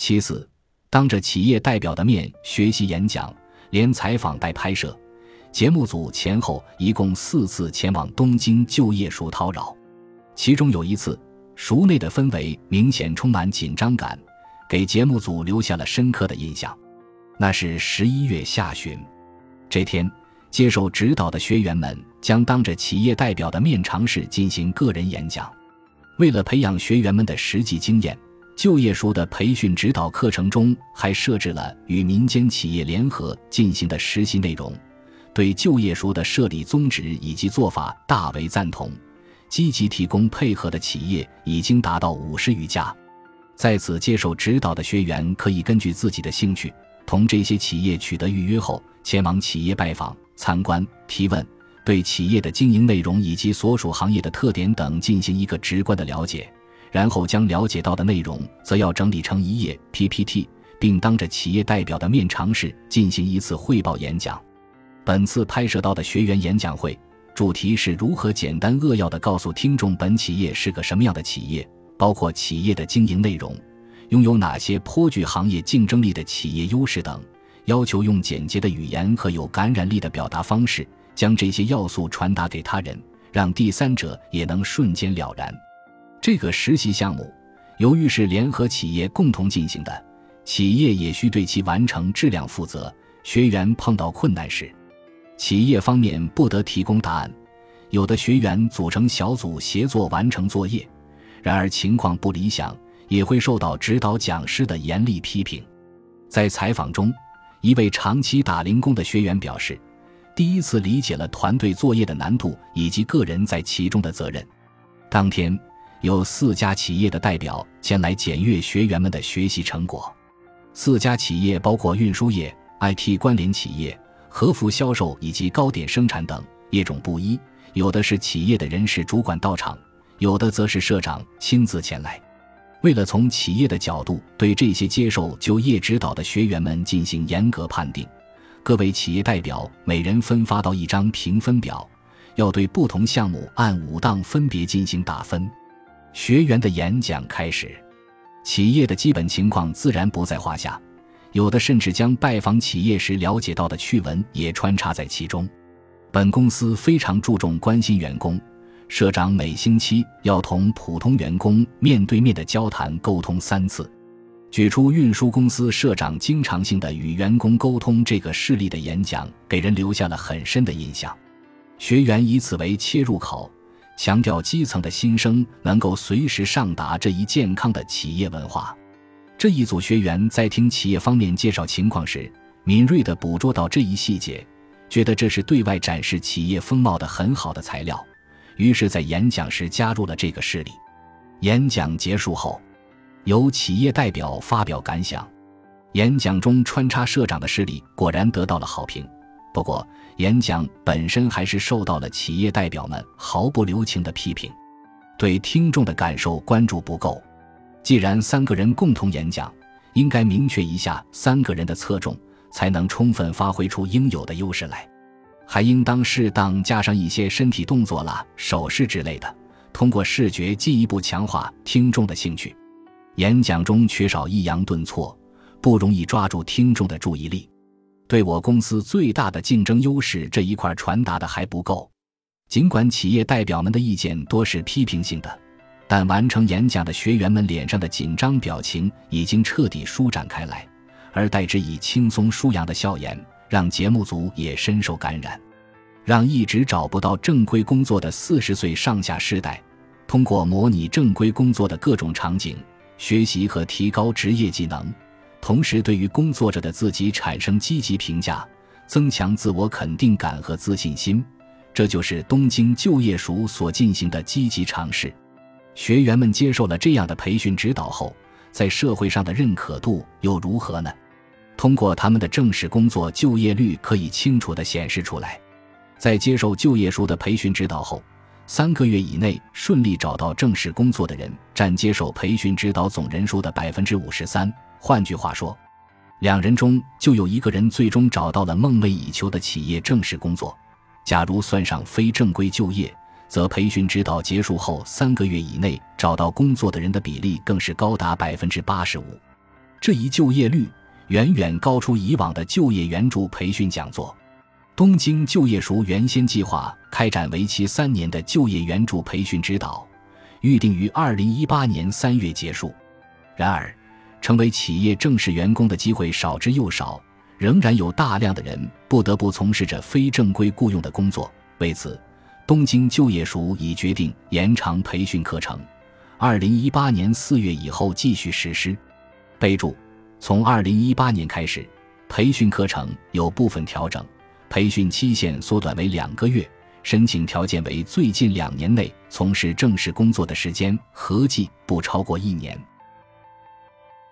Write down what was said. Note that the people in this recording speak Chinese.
其次，当着企业代表的面学习演讲，连采访带拍摄，节目组前后一共四次前往东京就业署叨扰。其中有一次，熟内的氛围明显充满紧张感，给节目组留下了深刻的印象。那是十一月下旬，这天，接受指导的学员们将当着企业代表的面尝试进行个人演讲。为了培养学员们的实际经验，就业书的培训指导课程中还设置了与民间企业联合进行的实习内容。对就业书的设立宗旨以及做法大为赞同，积极提供配合的企业已经达到五十余家。在此接受指导的学员可以根据自己的兴趣，同这些企业取得预约后，前往企业拜访、参观、提问。对企业的经营内容以及所属行业的特点等进行一个直观的了解，然后将了解到的内容则要整理成一页 PPT，并当着企业代表的面尝试进行一次汇报演讲。本次拍摄到的学员演讲会主题是如何简单扼要地告诉听众本企业是个什么样的企业，包括企业的经营内容，拥有哪些颇具行业竞争力的企业优势等，要求用简洁的语言和有感染力的表达方式。将这些要素传达给他人，让第三者也能瞬间了然。这个实习项目由于是联合企业共同进行的，企业也需对其完成质量负责。学员碰到困难时，企业方面不得提供答案。有的学员组成小组协作完成作业，然而情况不理想，也会受到指导讲师的严厉批评。在采访中，一位长期打零工的学员表示。第一次理解了团队作业的难度以及个人在其中的责任。当天有四家企业的代表前来检阅学员们的学习成果。四家企业包括运输业、IT 关联企业、和服销售以及糕点生产等，业种不一。有的是企业的人事主管到场，有的则是社长亲自前来。为了从企业的角度对这些接受就业指导的学员们进行严格判定。各位企业代表每人分发到一张评分表，要对不同项目按五档分别进行打分。学员的演讲开始，企业的基本情况自然不在话下，有的甚至将拜访企业时了解到的趣闻也穿插在其中。本公司非常注重关心员工，社长每星期要同普通员工面对面的交谈沟通三次。举出运输公司社长经常性的与员工沟通这个事例的演讲，给人留下了很深的印象。学员以此为切入口，强调基层的心声能够随时上达这一健康的企业文化。这一组学员在听企业方面介绍情况时，敏锐地捕捉到这一细节，觉得这是对外展示企业风貌的很好的材料，于是，在演讲时加入了这个事例。演讲结束后。由企业代表发表感想，演讲中穿插社长的事例果然得到了好评。不过，演讲本身还是受到了企业代表们毫不留情的批评，对听众的感受关注不够。既然三个人共同演讲，应该明确一下三个人的侧重，才能充分发挥出应有的优势来。还应当适当加上一些身体动作啦、手势之类的，通过视觉进一步强化听众的兴趣。演讲中缺少抑扬顿挫，不容易抓住听众的注意力。对我公司最大的竞争优势这一块传达的还不够。尽管企业代表们的意见多是批评性的，但完成演讲的学员们脸上的紧张表情已经彻底舒展开来，而代之以轻松舒扬的笑颜，让节目组也深受感染。让一直找不到正规工作的四十岁上下世代，通过模拟正规工作的各种场景。学习和提高职业技能，同时对于工作者的自己产生积极评价，增强自我肯定感和自信心，这就是东京就业署所进行的积极尝试。学员们接受了这样的培训指导后，在社会上的认可度又如何呢？通过他们的正式工作就业率可以清楚地显示出来。在接受就业署的培训指导后。三个月以内顺利找到正式工作的人，占接受培训指导总人数的百分之五十三。换句话说，两人中就有一个人最终找到了梦寐以求的企业正式工作。假如算上非正规就业，则培训指导结束后三个月以内找到工作的人的比例更是高达百分之八十五。这一就业率远远高出以往的就业援助培训讲座。东京就业署原先计划开展为期三年的就业援助培训指导，预定于二零一八年三月结束。然而，成为企业正式员工的机会少之又少，仍然有大量的人不得不从事着非正规雇佣的工作。为此，东京就业署已决定延长培训课程，二零一八年四月以后继续实施。备注：从二零一八年开始，培训课程有部分调整。培训期限缩短为两个月，申请条件为最近两年内从事正式工作的时间合计不超过一年。